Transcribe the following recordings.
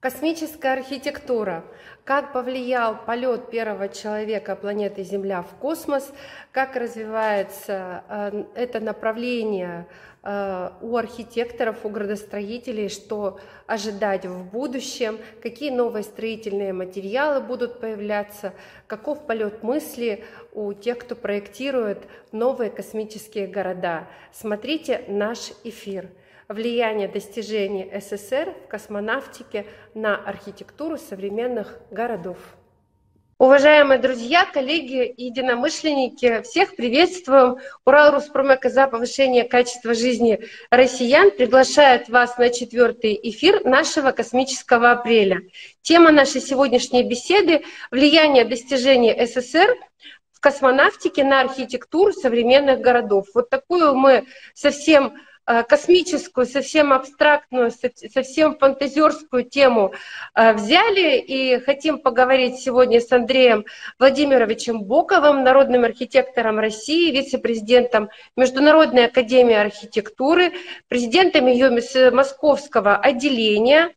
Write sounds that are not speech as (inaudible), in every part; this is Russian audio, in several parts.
Космическая архитектура. Как повлиял полет первого человека планеты Земля в космос, как развивается э, это направление э, у архитекторов, у градостроителей, что ожидать в будущем, какие новые строительные материалы будут появляться, каков полет мысли у тех, кто проектирует новые космические города. Смотрите наш эфир влияние достижений СССР в космонавтике на архитектуру современных городов. Уважаемые друзья, коллеги и единомышленники, всех приветствуем. Урал Руспромека за повышение качества жизни россиян приглашает вас на четвертый эфир нашего космического апреля. Тема нашей сегодняшней беседы – влияние достижений СССР в космонавтике на архитектуру современных городов. Вот такую мы совсем космическую, совсем абстрактную, совсем фантазерскую тему э, взяли и хотим поговорить сегодня с Андреем Владимировичем Боковым, народным архитектором России, вице-президентом Международной академии архитектуры, президентом ее московского отделения,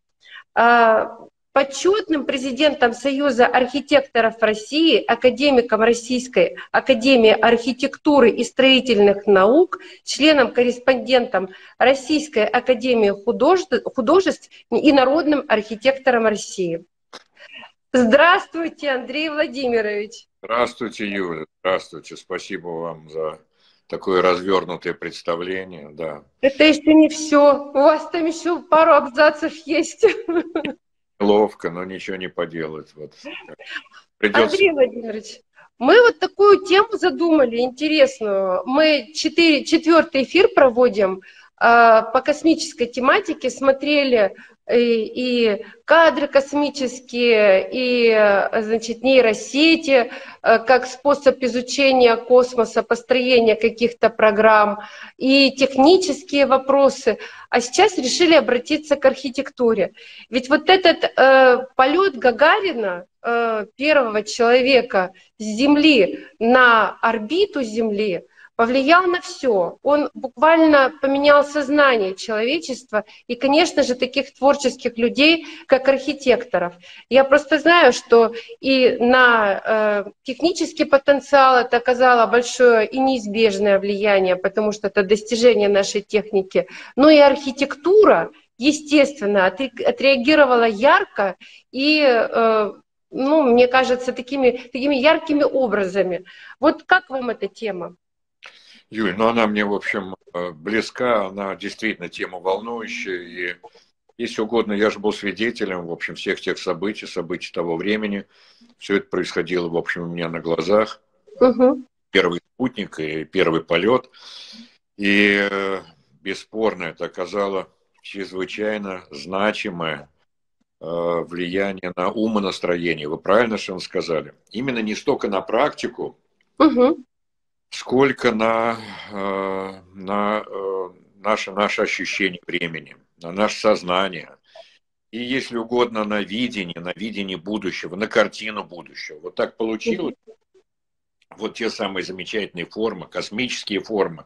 э, почетным президентом Союза архитекторов России, академиком Российской Академии архитектуры и строительных наук, членом-корреспондентом Российской Академии художеств, художеств и народным архитектором России. Здравствуйте, Андрей Владимирович. Здравствуйте, Юля. Здравствуйте. Спасибо вам за такое развернутое представление, да. Это еще не все. У вас там еще пару абзацев есть. (laughs) Ловко, но ничего не поделать. Вот. Придется... Андрей Владимирович, мы вот такую тему задумали интересную. Мы четыре, четвертый эфир проводим э, по космической тематике, смотрели и, и кадры космические, и значит, нейросети, э, как способ изучения космоса, построения каких-то программ, и технические вопросы. А сейчас решили обратиться к архитектуре. Ведь вот этот э, полет Гагарина, э, первого человека с Земли на орбиту Земли, повлиял на все. Он буквально поменял сознание человечества и, конечно же, таких творческих людей, как архитекторов. Я просто знаю, что и на э, технический потенциал это оказало большое и неизбежное влияние, потому что это достижение нашей техники, но и архитектура, естественно, отреагировала ярко и э, ну, мне кажется, такими, такими яркими образами. Вот как вам эта тема? Юль, ну она мне, в общем, э, близка, она действительно тема волнующая, и если угодно, я же был свидетелем, в общем, всех тех событий, событий того времени. Все это происходило, в общем, у меня на глазах. Угу. Первый спутник и первый полет. И э, бесспорно это оказало чрезвычайно значимое э, влияние на умонастроение. Вы правильно что сказали. Именно не столько на практику, угу сколько на, э, на э, наше, наше ощущение времени, на наше сознание. И, если угодно, на видение, на видение будущего, на картину будущего. Вот так получилось. Вот те самые замечательные формы, космические формы,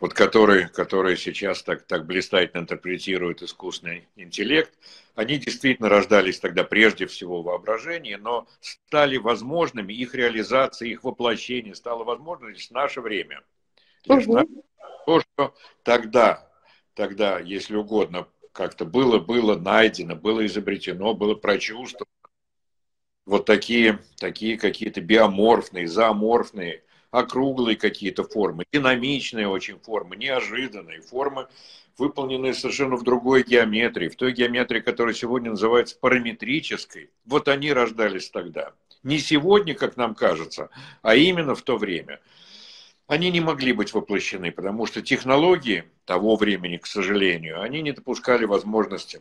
вот которые, которые сейчас так, так блистательно интерпретирует искусственный интеллект, они действительно рождались тогда прежде всего в воображении, но стали возможными, их реализация, их воплощение стало возможным лишь в наше время. Лишь угу. на... То, что тогда, тогда, если угодно, как-то было, было найдено, было изобретено, было прочувствовано, вот такие, такие какие-то биоморфные, зооморфные округлые какие-то формы, динамичные очень формы, неожиданные формы, выполненные совершенно в другой геометрии, в той геометрии, которая сегодня называется параметрической. Вот они рождались тогда. Не сегодня, как нам кажется, а именно в то время. Они не могли быть воплощены, потому что технологии того времени, к сожалению, они не допускали возможности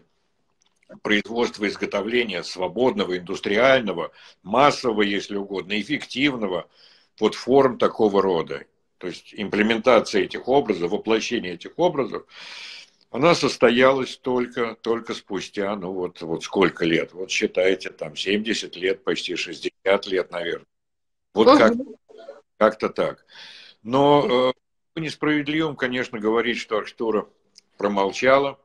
производства изготовления свободного, индустриального, массового, если угодно, эффективного – под форм такого рода. То есть имплементация этих образов, воплощение этих образов, она состоялась только, только спустя, ну вот, вот сколько лет? Вот считайте, там 70 лет, почти 60 лет, наверное. Вот как, как-то так. Но э, несправедливым, конечно, говорить, что архитектура промолчала,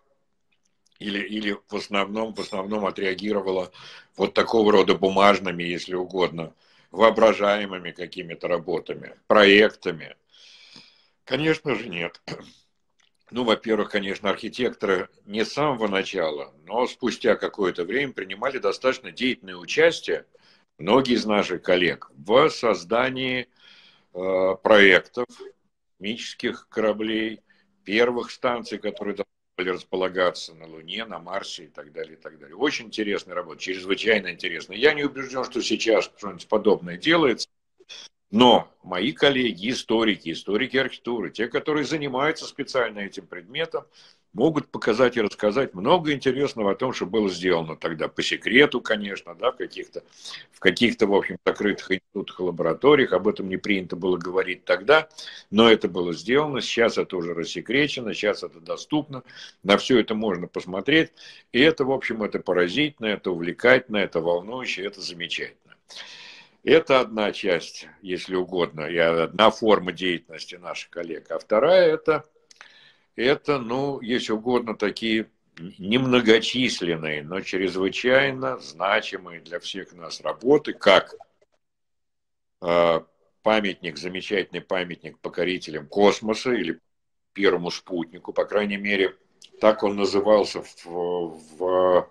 или, или в, основном, в основном отреагировала вот такого рода бумажными, если угодно, воображаемыми какими-то работами, проектами? Конечно же нет. Ну, во-первых, конечно, архитекторы не с самого начала, но спустя какое-то время принимали достаточно деятельное участие, многие из наших коллег, в создании э, проектов космических кораблей, первых станций, которые были располагаться на Луне, на Марсе и так далее, и так далее. Очень интересная работа, чрезвычайно интересная. Я не убежден, что сейчас что-нибудь подобное делается, но мои коллеги, историки, историки архитектуры, те, которые занимаются специально этим предметом, могут показать и рассказать много интересного о том, что было сделано тогда по секрету, конечно, да, в каких-то, в каких-то, в общем, закрытых институтах лабораториях. Об этом не принято было говорить тогда, но это было сделано. Сейчас это уже рассекречено, сейчас это доступно. На все это можно посмотреть. И это, в общем, это поразительно, это увлекательно, это волнующе, это замечательно. Это одна часть, если угодно, и одна форма деятельности наших коллег. А вторая это, это, ну, если угодно, такие немногочисленные, но чрезвычайно значимые для всех нас работы, как э, памятник, замечательный памятник покорителям космоса или первому спутнику, по крайней мере, так он назывался в, в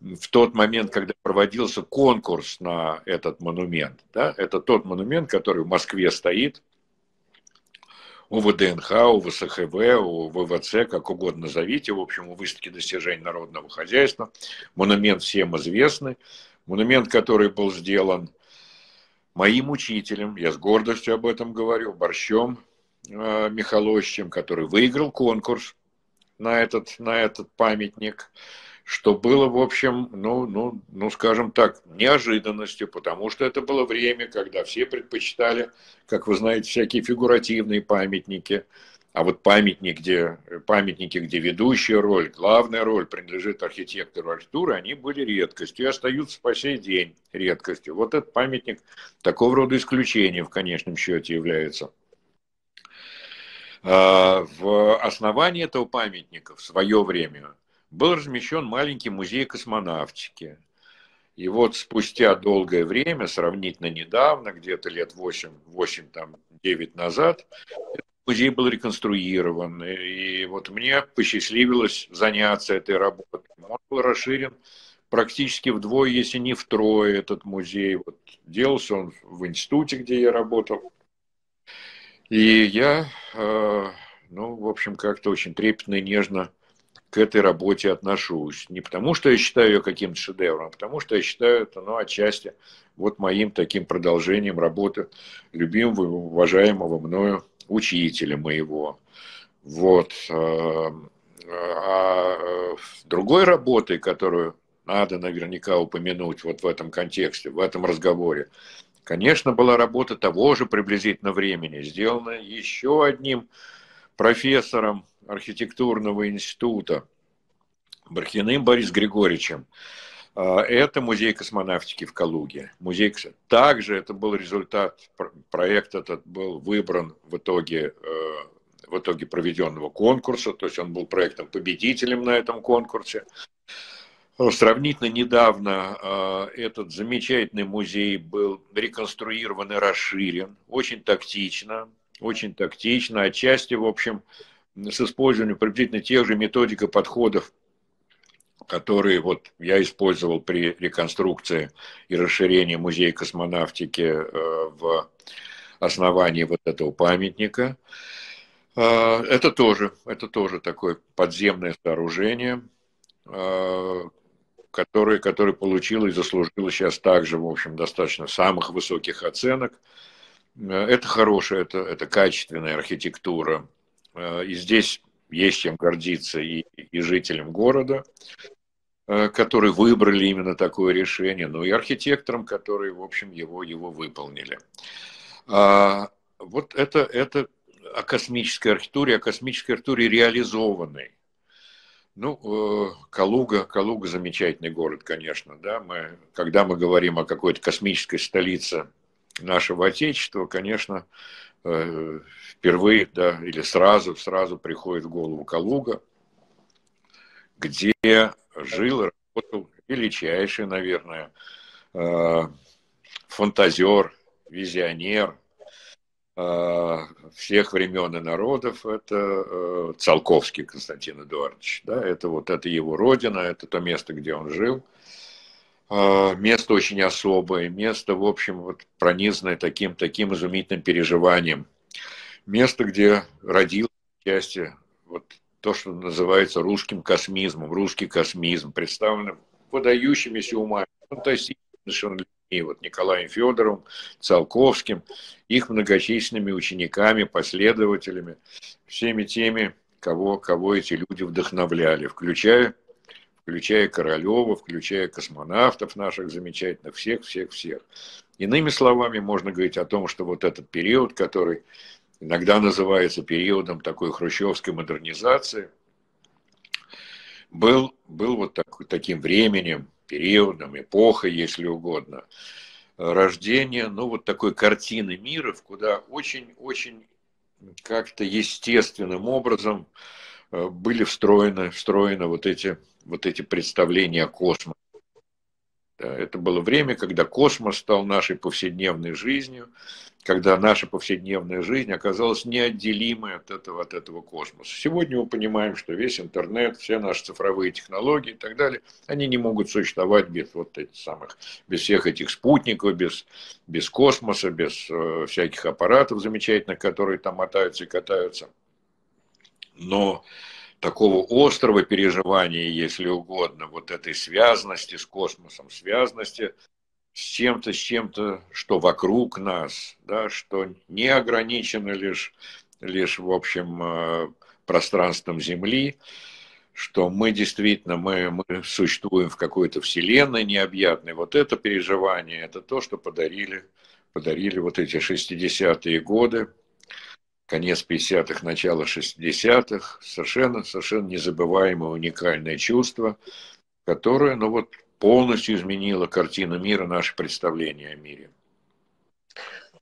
в тот момент, когда проводился конкурс на этот монумент. Да? Это тот монумент, который в Москве стоит, у ВДНХ, у ВСХВ, у ВВЦ, как угодно назовите, в общем, у выставки достижений народного хозяйства. Монумент всем известный. Монумент, который был сделан моим учителем, я с гордостью об этом говорю, Борщом э, Михаловичем, который выиграл конкурс на этот, на этот памятник что было, в общем, ну, ну, ну, скажем так, неожиданностью, потому что это было время, когда все предпочитали, как вы знаете, всякие фигуративные памятники, а вот памятник, где, памятники, где ведущая роль, главная роль принадлежит архитектору архитектуры, они были редкостью и остаются по сей день редкостью. Вот этот памятник такого рода исключением в конечном счете является. А, в основании этого памятника в свое время был размещен маленький музей космонавтики. И вот спустя долгое время, сравнительно недавно, где-то лет 8, 8 там, 9 назад, музей был реконструирован. И вот мне посчастливилось заняться этой работой. Он был расширен практически вдвое, если не втрое, этот музей. Вот делался он в институте, где я работал. И я, э, ну, в общем, как-то очень трепетно и нежно к этой работе отношусь. Не потому, что я считаю ее каким-то шедевром, а потому, что я считаю это, ну, отчасти, вот моим таким продолжением работы любимого, уважаемого мною учителя моего. Вот. А, а другой работой, которую надо наверняка упомянуть вот в этом контексте, в этом разговоре, конечно, была работа того же приблизительно времени, сделана еще одним профессором архитектурного института Бархиным Борис Григорьевичем. А, это музей космонавтики в Калуге. Музей... Также это был результат, проект этот был выбран в итоге, э, в итоге проведенного конкурса, то есть он был проектом победителем на этом конкурсе. Сравнительно недавно э, этот замечательный музей был реконструирован и расширен, очень тактично, очень тактично, отчасти, в общем, с использованием приблизительно тех же методик и подходов, которые вот я использовал при реконструкции и расширении музея космонавтики э, в основании вот этого памятника. Э, это тоже, это тоже такое подземное сооружение, э, которое, которое получило и заслужило сейчас также, в общем, достаточно самых высоких оценок. Это хорошая, это, это качественная архитектура и здесь есть чем гордиться и, и жителям города, э, которые выбрали именно такое решение, ну и архитекторам, которые, в общем, его, его выполнили. А, вот это, это о космической архитектуре, о космической архитектуре реализованной. Ну, э, Калуга, Калуга замечательный город, конечно, да. Мы, когда мы говорим о какой-то космической столице нашего Отечества, конечно, впервые, да, или сразу, сразу приходит в голову Калуга. где жил, работал величайший, наверное, э, фантазер, визионер э, всех времен и народов, это э, Циолковский Константин Эдуардович. Да, это вот это его родина, это то место, где он жил. Место очень особое, место, в общем, вот пронизанное таким, таким изумительным переживанием. Место, где родился части вот то, что называется русским космизмом, русский космизм, представленным выдающимися умами, фантастическими людьми, вот Николаем Федоровым, Циолковским, их многочисленными учениками, последователями, всеми теми, кого, кого эти люди вдохновляли, включая, включая Королева, включая космонавтов наших замечательных, всех, всех, всех. Иными словами, можно говорить о том, что вот этот период, который иногда называется периодом такой хрущевской модернизации, был, был вот так, таким временем, периодом, эпохой, если угодно, рождения, ну, вот такой картины мира, куда очень-очень как-то естественным образом были встроены, встроены вот, эти, вот эти представления о космосе. Это было время, когда космос стал нашей повседневной жизнью, когда наша повседневная жизнь оказалась неотделимой от этого, от этого космоса. Сегодня мы понимаем, что весь интернет, все наши цифровые технологии и так далее, они не могут существовать без вот этих самых, без всех этих спутников, без, без космоса, без э, всяких аппаратов замечательных, которые там мотаются и катаются. Но такого острого переживания, если угодно, вот этой связности с космосом, связности с чем-то, с чем-то, что вокруг нас, да, что не ограничено лишь, лишь в общем, э, пространством Земли, что мы действительно, мы, мы существуем в какой-то вселенной необъятной. Вот это переживание, это то, что подарили, подарили вот эти 60-е годы, конец 50-х, начало 60-х, совершенно, совершенно незабываемое, уникальное чувство, которое, ну вот, полностью изменило картину мира, наше представление о мире.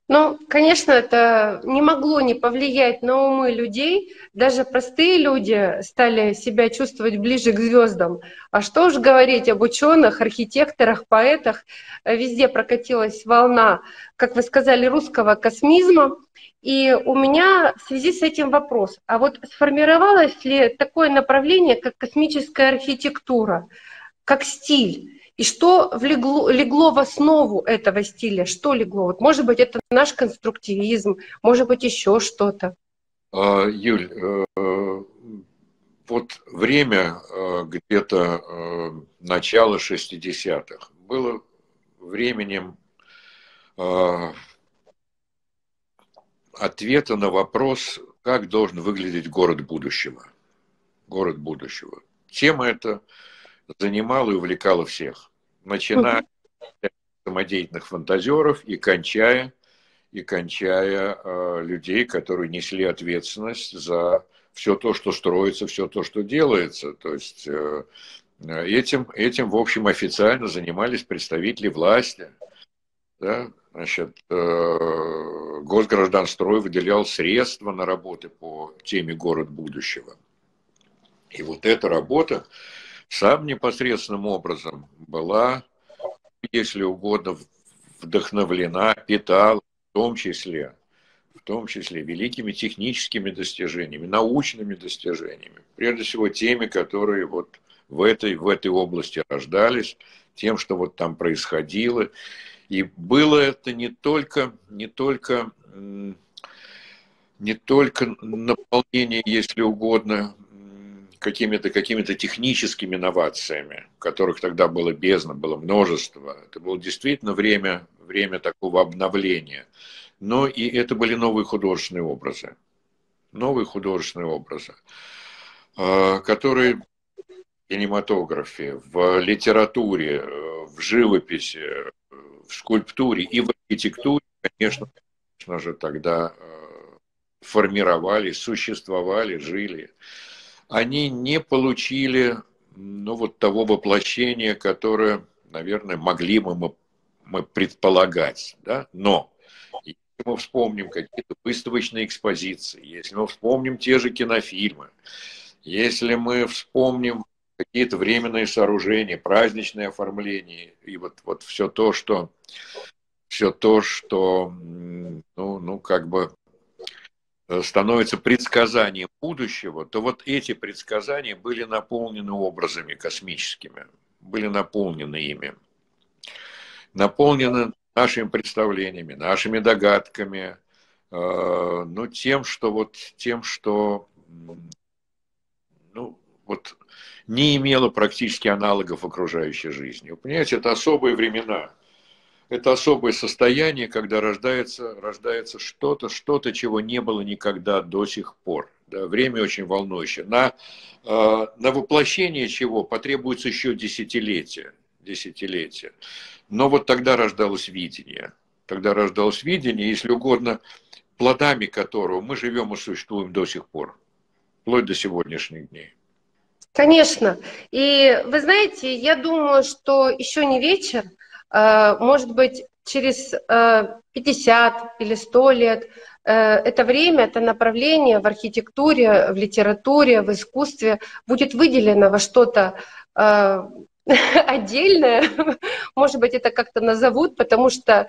Ну, конечно, это не могло не повлиять на умы людей. Даже простые люди стали себя чувствовать ближе к звездам. А что уж говорить об ученых, архитекторах, поэтах. Везде прокатилась волна, как вы сказали, русского космизма. И у меня в связи с этим вопрос. А вот сформировалось ли такое направление, как космическая архитектура, как стиль? И что влегло, легло в основу этого стиля? Что легло? Вот, может быть, это наш конструктивизм, может быть, еще что-то. А, Юль, э, вот время э, где-то э, начала 60-х было временем ответа на вопрос, как должен выглядеть город будущего. Город будущего. Тема эта занимала и увлекала всех, начиная от самодеятельных фантазеров и кончая, и кончая э, людей, которые несли ответственность за все то, что строится, все то, что делается. То есть э, этим, этим, в общем, официально занимались представители власти. Да? Значит, э, Госгражданстрой выделял средства на работы по теме «Город будущего». И вот эта работа, сам непосредственным образом была, если угодно, вдохновлена, питала, в том числе, в том числе великими техническими достижениями, научными достижениями, прежде всего теми, которые вот в этой, в этой области рождались, тем, что вот там происходило. И было это не только, не только, не только наполнение, если угодно, какими-то какими техническими инновациями, которых тогда было бездна, было множество. Это было действительно время, время такого обновления. Но и это были новые художественные образы. Новые художественные образы, а, которые в кинематографе, в литературе, в живописи, в скульптуре и в архитектуре, конечно, конечно же, тогда э, формировались, существовали, жили они не получили ну, вот того воплощения, которое, наверное, могли бы мы, мы предполагать. Да? Но если мы вспомним какие-то выставочные экспозиции, если мы вспомним те же кинофильмы, если мы вспомним какие-то временные сооружения, праздничное оформление, и вот, вот все то, что все то, что, ну, ну, как бы становится предсказанием будущего, то вот эти предсказания были наполнены образами космическими, были наполнены ими, наполнены нашими представлениями, нашими догадками, э, ну, тем, что вот, тем, что, ну, вот не имело практически аналогов окружающей жизни. Вы понимаете, это особые времена. Это особое состояние, когда рождается, рождается что-то, что-то, чего не было никогда до сих пор. Да, время очень волнующее. На, э, на воплощение чего потребуется еще десятилетия. десятилетия. Но вот тогда рождалось видение. Тогда рождалось видение, если угодно, плодами которого мы живем и существуем до сих пор, вплоть до сегодняшних дней. Конечно. И вы знаете, я думаю, что еще не вечер, может быть, через 50 э, или 100 лет. Э, это время, это направление в архитектуре, в литературе, в искусстве будет выделено во что-то (laughs) отдельное, может быть, это как-то назовут, потому что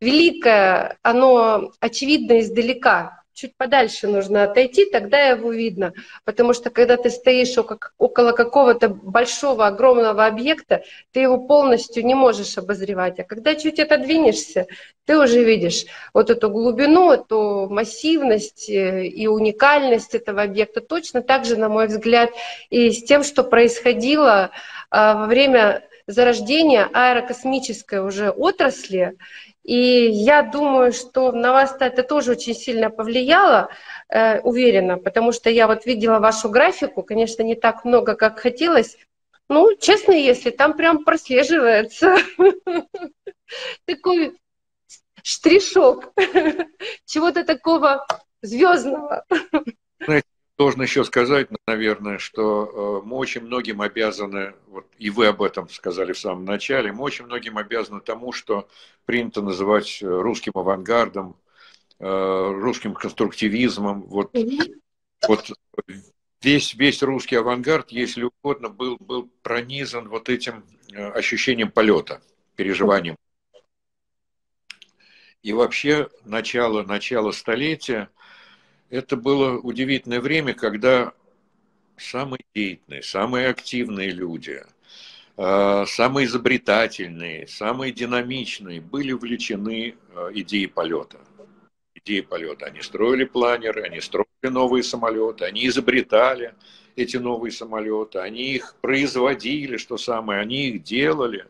великое, оно очевидно издалека, чуть подальше нужно отойти, тогда его видно. Потому что когда ты стоишь около какого-то большого, огромного объекта, ты его полностью не можешь обозревать. А когда чуть отодвинешься, ты уже видишь вот эту глубину, эту массивность э, и уникальность этого объекта. Точно так же, на мой взгляд, и с тем, что происходило а, во время зарождения аэрокосмической уже отрасли. И я думаю, что на вас это тоже очень сильно повлияло, э, уверена, потому что я вот видела вашу графику, конечно, не так много, как хотелось. Ну, честно, если там прям прослеживается (laughs) такой штришок (laughs) чего-то такого звездного. Должен еще сказать, наверное, что э, мы очень многим обязаны, вот и вы об этом сказали в самом начале, мы очень многим обязаны тому, что принято называть э, русским авангардом, э, русским конструктивизмом. Вот, вот весь, весь русский авангард, если угодно, был, был пронизан вот этим ощущением полета, переживанием. И вообще начало, начало столетия – это было удивительное время, когда самые деятельные, самые активные люди, а, самые изобретательные, самые динамичные были увлечены а, идеей полета. Идеей полета. Они строили планеры, они строили новые самолеты, они изобретали эти новые самолеты, они их производили, что самое, они их делали,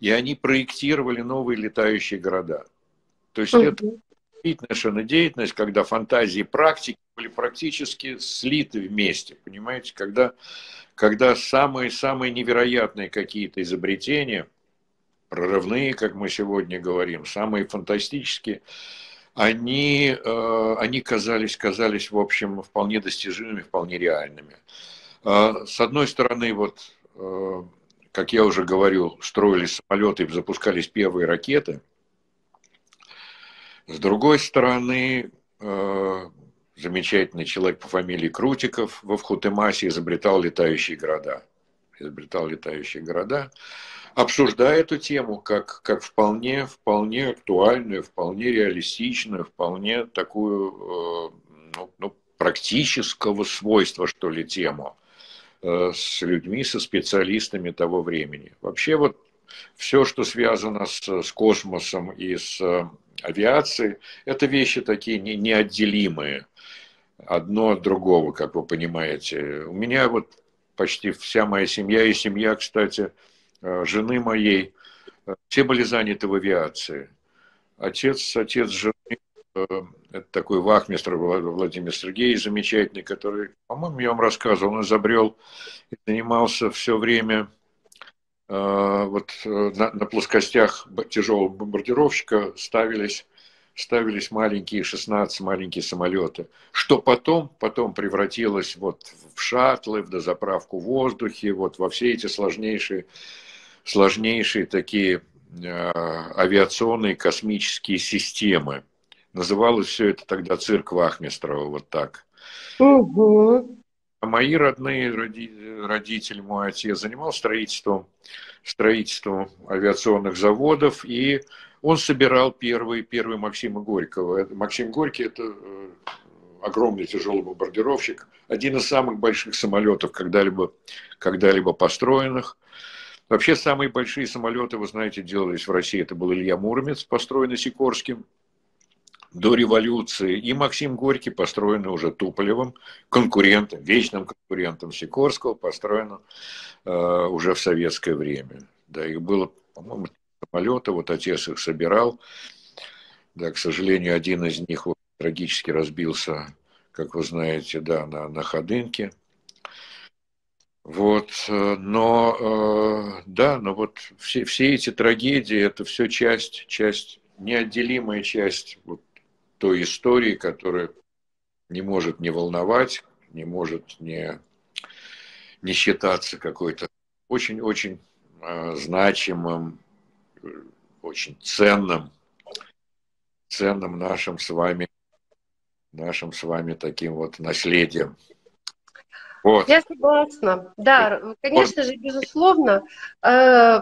и они проектировали новые летающие города. То есть это действительно деятельность, когда фантазии и практики были практически слиты вместе, понимаете, когда, когда самые-самые невероятные какие-то изобретения, прорывные, как мы сегодня говорим, самые фантастические, они, э, они казались, казались, в общем, вполне достижимыми, вполне реальными. Э, с одной стороны, вот, э, как я уже говорил, строились самолеты, запускались первые ракеты – с другой стороны, э, замечательный человек по фамилии Крутиков во Вхутемасе изобретал летающие города. Изобретал летающие города, обсуждая эту тему как, как вполне, вполне актуальную, вполне реалистичную, вполне такую э, ну, ну, практического свойства, что ли, тему э, с людьми, со специалистами того времени. Вообще вот все, что связано с, с космосом и с авиации, это вещи такие не, неотделимые одно от другого, как вы понимаете. У меня вот почти вся моя семья и семья, кстати, э, жены моей, э, все были заняты в авиации. Отец, отец жены, э, это такой вахмистр Владимир Сергеевич замечательный, который, по-моему, я вам рассказывал, он изобрел и занимался все время вот э, на, на плоскостях тяжелого бомбардировщика ставились, ставились маленькие 16 маленькие самолеты, что потом, потом превратилось вот в шаттлы, в дозаправку в воздухе, вот во все эти сложнейшие, сложнейшие такие э, авиационные космические системы. Называлось все это тогда цирк Вахмистрова, вот так. Угу. А мои родные родители, мой отец занимался строительством, строительством авиационных заводов, и он собирал первый, первый Максима Горького. Максим Горький – это э, огромный тяжелый бомбардировщик, один из самых больших самолетов, когда-либо когда построенных. Вообще самые большие самолеты, вы знаете, делались в России. Это был Илья Муромец, построенный Сикорским до революции, и Максим Горький, построенный уже Туполевым, конкурентом, вечным конкурентом Сикорского, построенным э, уже в советское время. Да, их было, по-моему, самолеты, вот отец их собирал. Да, к сожалению, один из них вот, трагически разбился, как вы знаете, да, на, на Ходынке. Вот, э, но э, да, но вот все, все эти трагедии, это все часть, часть, неотделимая часть вот той истории, которая не может не волновать, не может не, не считаться какой-то очень-очень э, значимым, очень ценным, ценным нашим с вами, нашим с вами таким вот наследием. Вот. Я согласна. Да, конечно же, безусловно, э,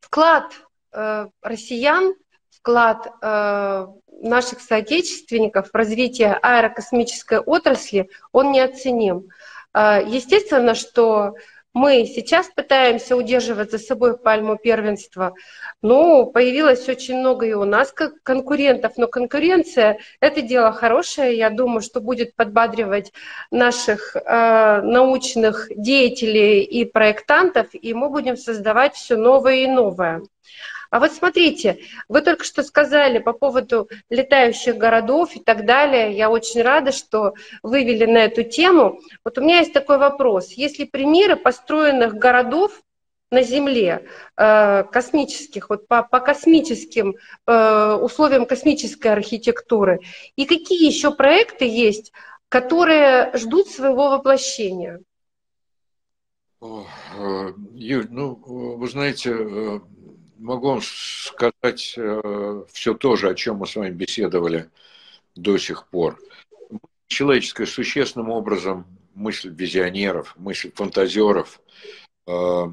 вклад э, россиян, вклад э, наших соотечественников в развитие аэрокосмической отрасли, он неоценим. Естественно, что мы сейчас пытаемся удерживать за собой пальму первенства. Ну, появилось очень много и у нас как конкурентов, но конкуренция – это дело хорошее. Я думаю, что будет подбадривать наших э, научных деятелей и проектантов, и мы будем создавать все новое и новое. А вот смотрите, вы только что сказали по поводу летающих городов и так далее. Я очень рада, что вывели на эту тему. Вот у меня есть такой вопрос. Есть ли примеры построенных городов на Земле, э, космических, вот по, по космическим э, условиям космической архитектуры? И какие еще проекты есть, которые ждут своего воплощения? Э, Юль, ну, вы знаете, могу вам сказать э, все то же, о чем мы с вами беседовали до сих пор. Человеческое существенным образом мысль визионеров, мысль фантазеров э,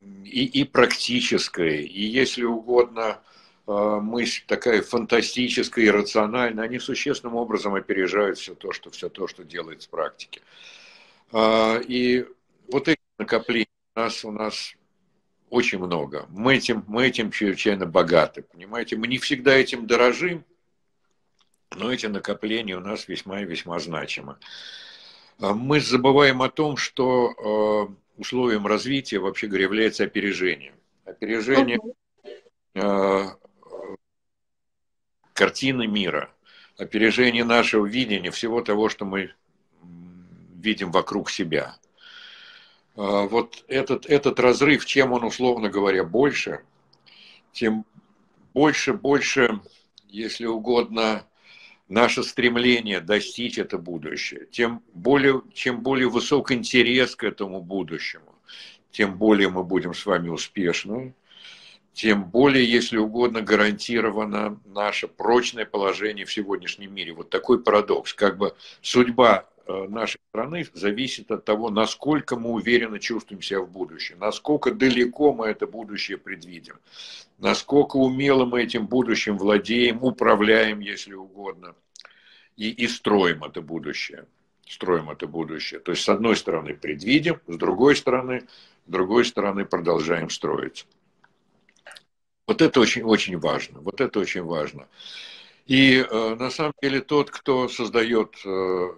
и, и практическая, и, если угодно, э, мысль такая фантастическая и рациональная, они существенным образом опережают все то, что, все то, что делается в практике. Э, и вот эти накопления у нас, у нас очень много. Мы этим, мы этим чрезвычайно богаты, понимаете? Мы не всегда этим дорожим, но эти накопления у нас весьма и весьма значимы. А мы забываем о том, что э, условием развития, вообще говоря, является опережение. Опережение э, картины мира, опережение нашего видения, всего того, что мы видим вокруг себя. А, вот этот, этот разрыв, чем он, условно говоря, больше, тем больше, больше, если угодно, наше стремление достичь это будущее, тем более, чем более высок интерес к этому будущему, тем более мы будем с вами успешны, тем более, если угодно, гарантировано наше прочное положение в сегодняшнем мире. Вот такой парадокс. Как бы судьба нашей страны зависит от того, насколько мы уверенно чувствуем себя в будущем, насколько далеко мы это будущее предвидим, насколько умело мы этим будущим владеем, управляем, если угодно, и, и строим это будущее. Строим это будущее. То есть, с одной стороны, предвидим, с другой стороны, с другой стороны, продолжаем строить. Вот это очень, очень важно. Вот это очень важно. И э, на самом деле тот, кто создает э,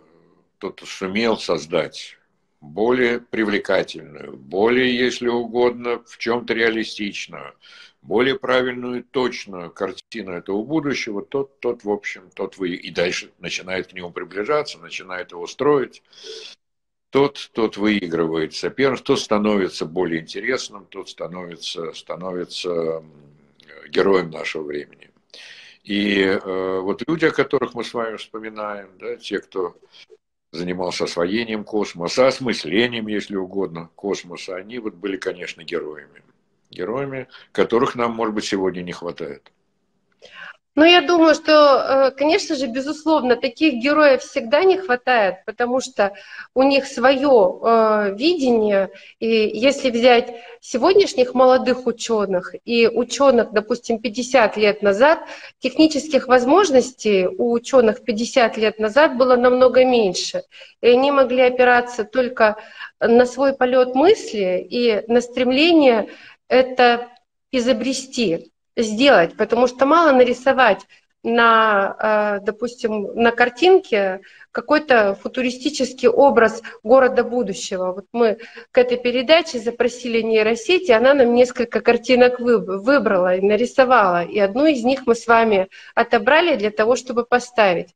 кто-то сумел создать более привлекательную, более, если угодно, в чем-то реалистичную, более правильную и точную картину этого будущего, тот, тот в общем, тот вы и дальше начинает к нему приближаться, начинает его строить, тот, тот выигрывает соперничество, тот становится более интересным, тот становится, становится героем нашего времени. И э, вот люди, о которых мы с вами вспоминаем, да, те, кто занимался освоением космоса, осмыслением, если угодно, космоса, они вот были, конечно, героями. Героями, которых нам, может быть, сегодня не хватает. Ну, я думаю, что, э, конечно же, безусловно, таких героев всегда не хватает, потому что у них свое э, видение. И если взять сегодняшних молодых ученых и ученых, допустим, 50 лет назад, технических возможностей у ученых 50 лет назад было намного меньше. И они могли опираться только на свой полет мысли и на стремление это изобрести сделать, потому что мало нарисовать на, э, допустим, на картинке какой-то футуристический образ города будущего. Вот мы к этой передаче запросили нейросети, она нам несколько картинок выбрала и нарисовала, и одну из них мы с вами отобрали для того, чтобы поставить.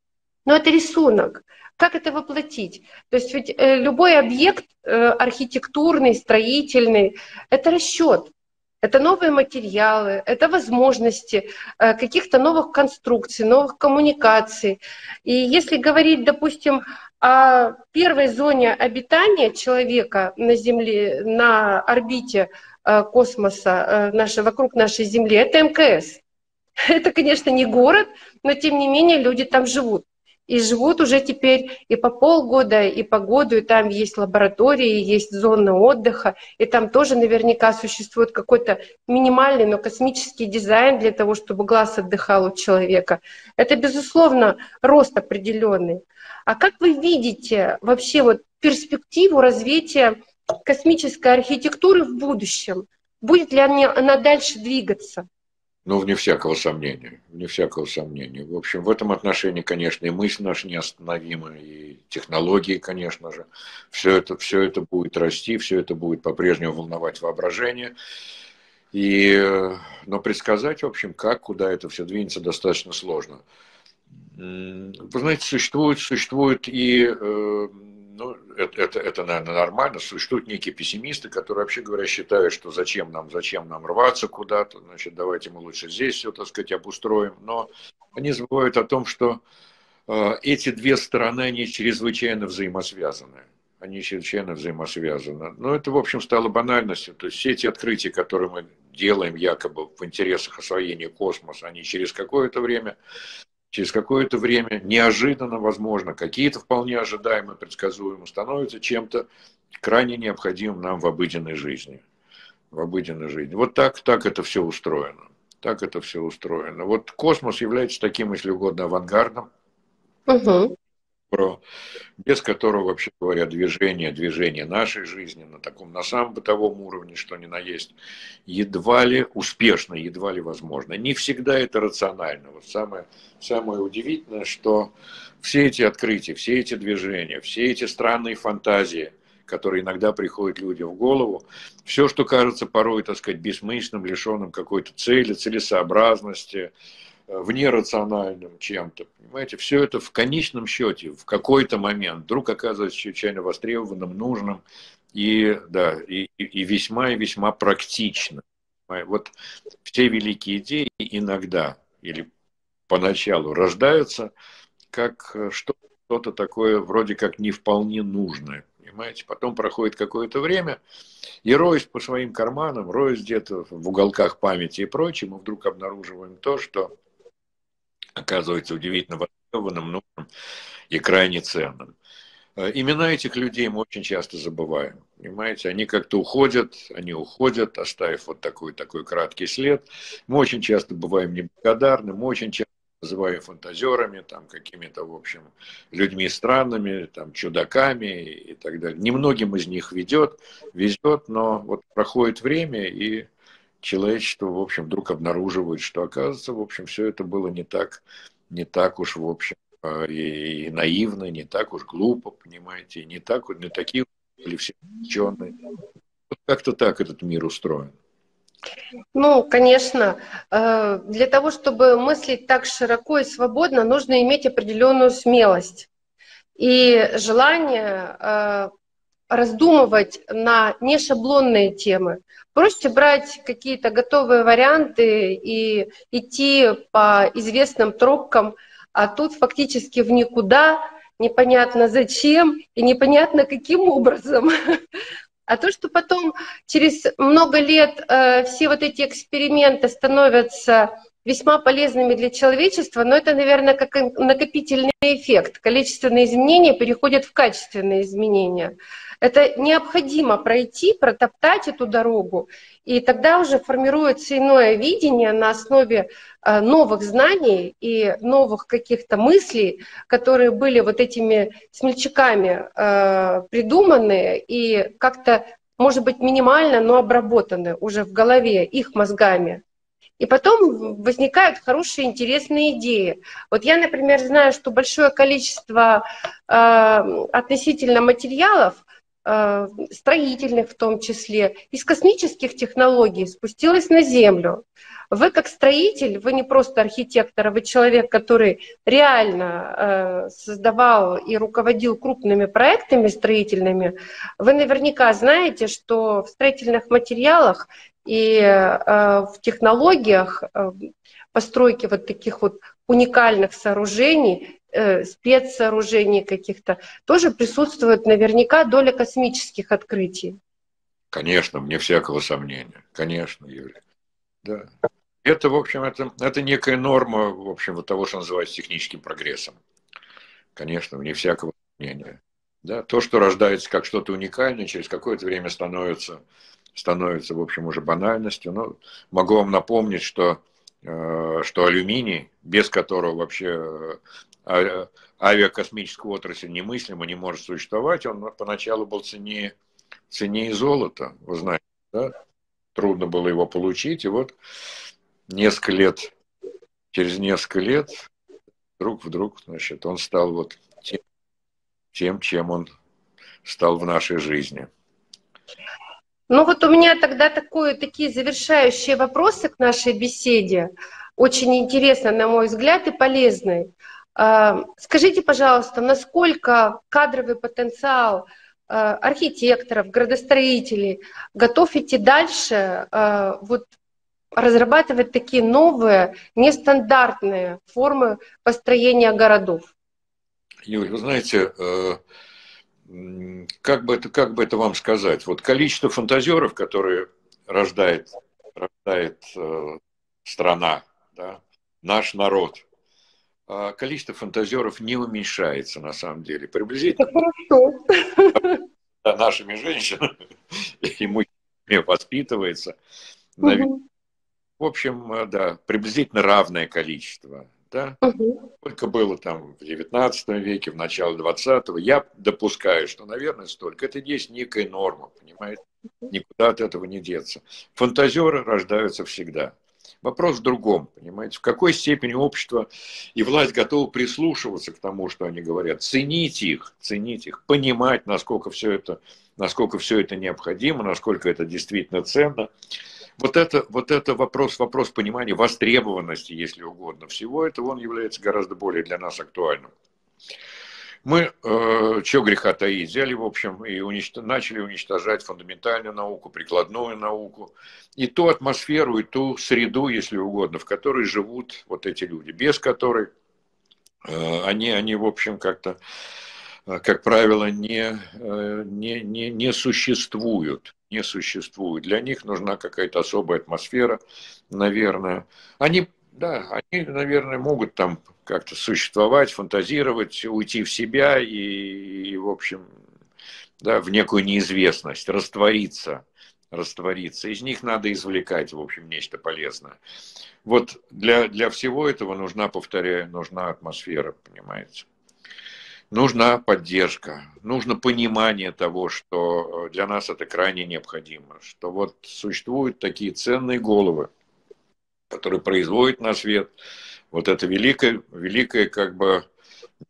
Но это рисунок. Как это воплотить? То есть ведь э, любой объект э, архитектурный, строительный, это расчет это новые материалы, это возможности э, каких-то новых конструкций, новых коммуникаций. И если говорить, допустим, о первой зоне обитания человека на Земле, на орбите э, космоса, э, нашей, вокруг нашей Земли, это МКС. (laughs) Это, конечно, не город, но тем не менее люди там живут и живут уже теперь и по полгода, и по году, и там есть лаборатории, есть зоны отдыха, и там тоже наверняка существует какой-то минимальный, но космический дизайн для того, чтобы глаз отдыхал у человека. Это, безусловно, рост определенный. А как вы видите вообще вот перспективу развития космической архитектуры в будущем? Будет ли она, дальше двигаться? Ну, вне всякого сомнения, вне всякого сомнения. В общем, в этом отношении, конечно, и мысль наша неостановима, и технологии, конечно же. Все это, все это будет расти, все это будет по-прежнему волновать воображение. И, но предсказать, в общем, как, куда это все двинется, достаточно сложно. Вы знаете, существует, существует и э, ну, это, это, это, наверное, нормально. Существуют некие пессимисты, которые, вообще говоря, считают, что зачем нам, зачем нам рваться куда-то, значит, давайте мы лучше здесь все, так сказать, обустроим. Но они забывают о том, что э, эти две стороны, они чрезвычайно взаимосвязаны. Они чрезвычайно взаимосвязаны. Но это, в общем, стало банальностью. То есть все эти открытия, которые мы делаем якобы в интересах освоения космоса, они через какое-то время через какое-то время неожиданно, возможно, какие-то вполне ожидаемые, предсказуемо становятся чем-то крайне необходимым нам в обыденной жизни. В обыденной жизни. Вот так, так это все устроено. Так это все устроено. Вот космос является таким, если угодно, авангардом. Угу про, без которого, вообще говоря, движение, движение нашей жизни на таком, на самом бытовом уровне, что ни на есть, едва ли успешно, едва ли возможно. Не всегда это рационально. Вот самое, самое удивительное, что все эти открытия, все эти движения, все эти странные фантазии, которые иногда приходят людям в голову, все, что кажется порой, так сказать, бессмысленным, лишенным какой-то цели, целесообразности, внерациональным чем-то. Понимаете, все это в конечном счете, в какой-то момент вдруг оказывается чрезвычайно востребованным, нужным и, да, и, и весьма и весьма практично. Вот все великие идеи иногда или поначалу рождаются как что-то такое вроде как не вполне нужное. Понимаете? Потом проходит какое-то время, и роясь по своим карманам, роясь где-то в уголках памяти и прочее, мы вдруг обнаруживаем то, что оказывается удивительно востребованным, нужным и крайне ценным. Э, имена этих людей мы очень часто забываем. Понимаете, они как-то уходят, они уходят, оставив вот такой, такой краткий след. Мы очень часто бываем неблагодарны, мы очень часто называем фантазерами, там, какими-то, в общем, людьми странными, там, чудаками и так далее. Немногим из них ведет, везет, но вот проходит время, и человечество, в общем, вдруг обнаруживает, что, оказывается, в общем, все это было не так, не так уж, в общем, а, и, и наивно, не так уж глупо, понимаете, не так, не такие были все ученые. Вот как-то так этот мир устроен. Ну, конечно, э, для того, чтобы мыслить так широко и свободно, нужно иметь определенную смелость и желание э, раздумывать на нешаблонные темы. Проще брать какие-то готовые варианты и идти по известным тропкам, а тут фактически в никуда, непонятно зачем и непонятно каким образом. А то, что потом через много лет э, все вот эти эксперименты становятся весьма полезными для человечества, но это, наверное, как накопительный эффект. Количественные изменения переходят в качественные изменения. Это необходимо пройти, протоптать эту дорогу, и тогда уже формируется иное видение на основе э, новых знаний и новых каких-то мыслей, которые были вот этими смельчаками э, придуманы и как-то, может быть, минимально, но обработаны уже в голове их мозгами. И потом возникают хорошие, интересные идеи. Вот я, например, знаю, что большое количество э, относительно материалов строительных в том числе, из космических технологий спустилась на Землю. Вы как строитель, вы не просто архитектор, а вы человек, который реально э, создавал и руководил крупными проектами строительными. Вы наверняка знаете, что в строительных материалах и э, в технологиях постройки вот таких вот уникальных сооружений э, спецсооружений каких-то, тоже присутствует наверняка доля космических открытий. Конечно, мне всякого сомнения. Конечно, Юлия. Да. Это, в общем, это, это некая норма, в общем, вот того, что называется техническим прогрессом. Конечно, вне всякого сомнения. Да, то, что рождается как что-то уникальное, через какое-то время становится, становится, в общем, уже банальностью. Но могу вам напомнить, что, э, что алюминий, без которого вообще а, авиакосмическая отрасль немыслима, не может существовать, он поначалу был ценнее, ценнее золота, вы знаете, да? Трудно было его получить, и вот несколько лет, через несколько лет, вдруг, вдруг, значит, он стал вот тем, тем чем он стал в нашей жизни. Ну вот у меня тогда такое, такие завершающие вопросы к нашей беседе. Очень интересно, на мой взгляд, и полезный. А, скажите, пожалуйста, насколько кадровый потенциал а, архитекторов, градостроителей готов идти дальше, а, вот разрабатывать такие новые, нестандартные формы построения городов? Юль, вы знаете, э, как бы это, как бы это вам сказать? Вот количество фантазеров, которые рождает, рождает э, страна, да, наш народ – количество фантазеров не уменьшается на самом деле. Приблизительно (laughs) да, нашими женщинами (laughs) и мужчинами воспитывается. Угу. В общем, э, да, приблизительно равное количество. Да? Угу. Сколько было там в 19 веке, в начале 20-го, я допускаю, что, наверное, столько. Это есть некая норма, понимаете? Никуда от этого не деться. Фантазеры рождаются всегда. Вопрос в другом, понимаете, в какой степени общество и власть готовы прислушиваться к тому, что они говорят, ценить их, ценить их, понимать, насколько все это, насколько все это необходимо, насколько это действительно ценно. Вот это, вот это вопрос, вопрос понимания востребованности, если угодно, всего этого, он является гораздо более для нас актуальным. Мы, э, чего греха таить, взяли, в общем, и уничтож... начали уничтожать фундаментальную науку, прикладную науку, и ту атмосферу, и ту среду, если угодно, в которой живут вот эти люди, без которой э, они, они, в общем, как-то, э, как правило, не, э, не, не, не существуют не существуют. Для них нужна какая-то особая атмосфера, наверное. Они, да, они, наверное, могут там как-то существовать, фантазировать, уйти в себя и, и в общем, да, в некую неизвестность, раствориться, раствориться. Из них надо извлекать, в общем, нечто полезное. Вот для, для всего этого нужна, повторяю, нужна атмосфера, понимаете. Нужна поддержка, нужно понимание того, что для нас это крайне необходимо, что вот существуют такие ценные головы, которые производят на свет вот это великое, великое как бы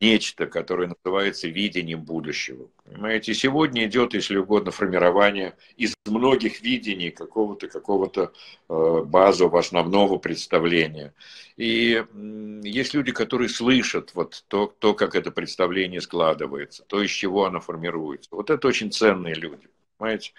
нечто, которое называется видением будущего. Понимаете, сегодня идет, если угодно, формирование из многих видений какого-то какого-то э, базового, основного представления. И есть люди, которые слышат вот то, то, как это представление складывается, то, из чего оно формируется. Вот это очень ценные люди, понимаете.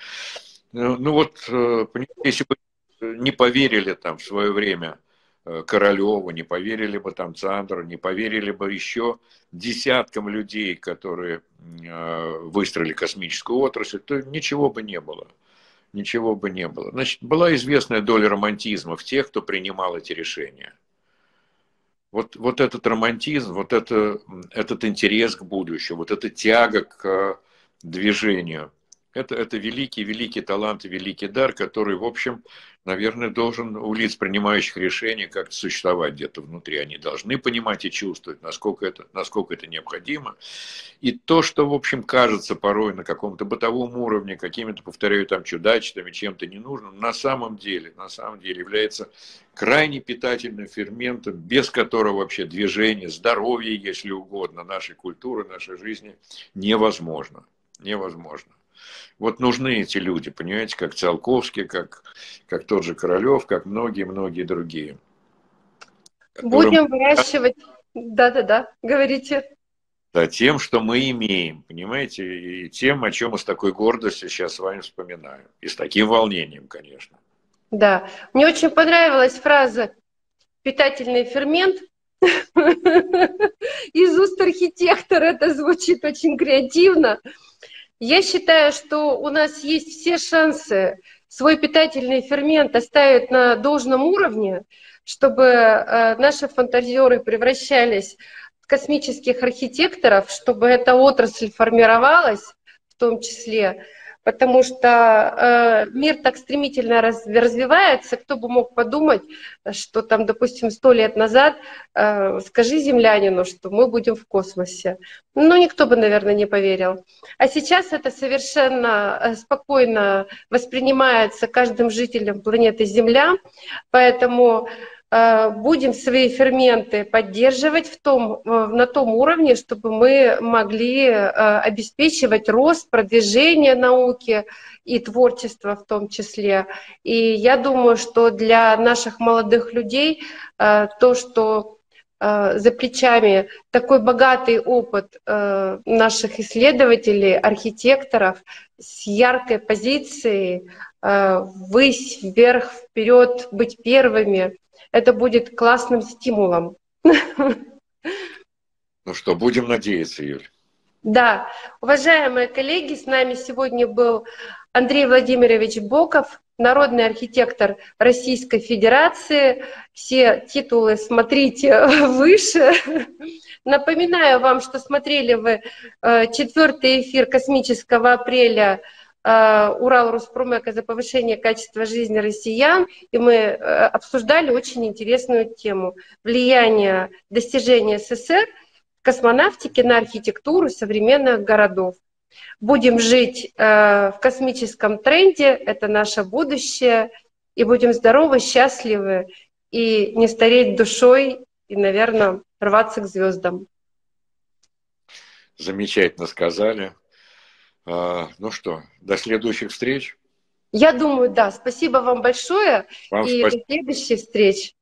Ну, ну вот, э, если бы не поверили там в свое время Э, Королева, не поверили бы там Цандр, не поверили бы еще десяткам людей, которые э, выстроили космическую отрасль, то ничего бы не было. Ничего бы не было. Значит, была известная доля романтизма в тех, кто принимал эти решения. вот, вот этот романтизм, вот это, этот интерес к будущему, вот эта тяга к движению, это, это великий, великий талант великий дар, который, в общем, наверное, должен у лиц, принимающих решения, как-то существовать где-то внутри. Они должны понимать и чувствовать, насколько это, насколько это необходимо. И то, что, в общем, кажется порой на каком-то бытовом уровне, какими-то, повторяю, там чудачествами, чем-то ненужным, на самом деле, на самом деле является крайне питательным ферментом, без которого вообще движение, здоровье, если угодно, нашей культуры, нашей жизни невозможно. Невозможно. Вот нужны эти люди, понимаете, как Циолковский, как, как тот же Королев, как многие-многие другие. Будем выращивать... Да-да-да, говорите. Да, тем, что мы имеем, понимаете, и тем, о чем мы с такой гордостью сейчас с вами вспоминаем. И с таким волнением, конечно. Да, мне очень понравилась фраза «питательный фермент», (laughs) из уст архитектора это звучит очень креативно. Я считаю, что у нас есть все шансы свой питательный фермент оставить на должном уровне, чтобы э, наши фантазеры превращались в космических архитекторов, чтобы эта отрасль формировалась в том числе, потому что э, мир так стремительно раз, развивается, кто бы мог подумать, что там, допустим, сто лет назад э, скажи землянину, что мы будем в космосе. Ну, никто бы, наверное, не поверил. А сейчас это совершенно э, спокойно воспринимается каждым жителем планеты Земля, поэтому Э, будем свои ферменты поддерживать в том, на том уровне, чтобы мы могли э, обеспечивать рост, продвижение науки и творчества в том числе. И я думаю, что для наших молодых людей э, то, что за плечами такой богатый опыт наших исследователей, архитекторов с яркой позицией, высь, вверх, вперед, быть первыми, это будет классным стимулом. Ну что, будем надеяться, Юль. Да, уважаемые коллеги, с нами сегодня был Андрей Владимирович Боков, народный архитектор Российской Федерации. Все титулы смотрите (laughs) выше. Напоминаю вам, что смотрели вы э, четвертый эфир космического апреля Урал Роспромека за повышение качества жизни россиян, и мы э, обсуждали очень интересную тему влияние достижения СССР в космонавтике на архитектуру современных городов. Будем жить э, в космическом тренде, это наше будущее, и будем здоровы, счастливы и не стареть душой и, наверное, рваться к звездам. Замечательно сказали. А, ну что, до следующих встреч. Я думаю, да. Спасибо вам большое. Вам и спасибо. до следующих встреч.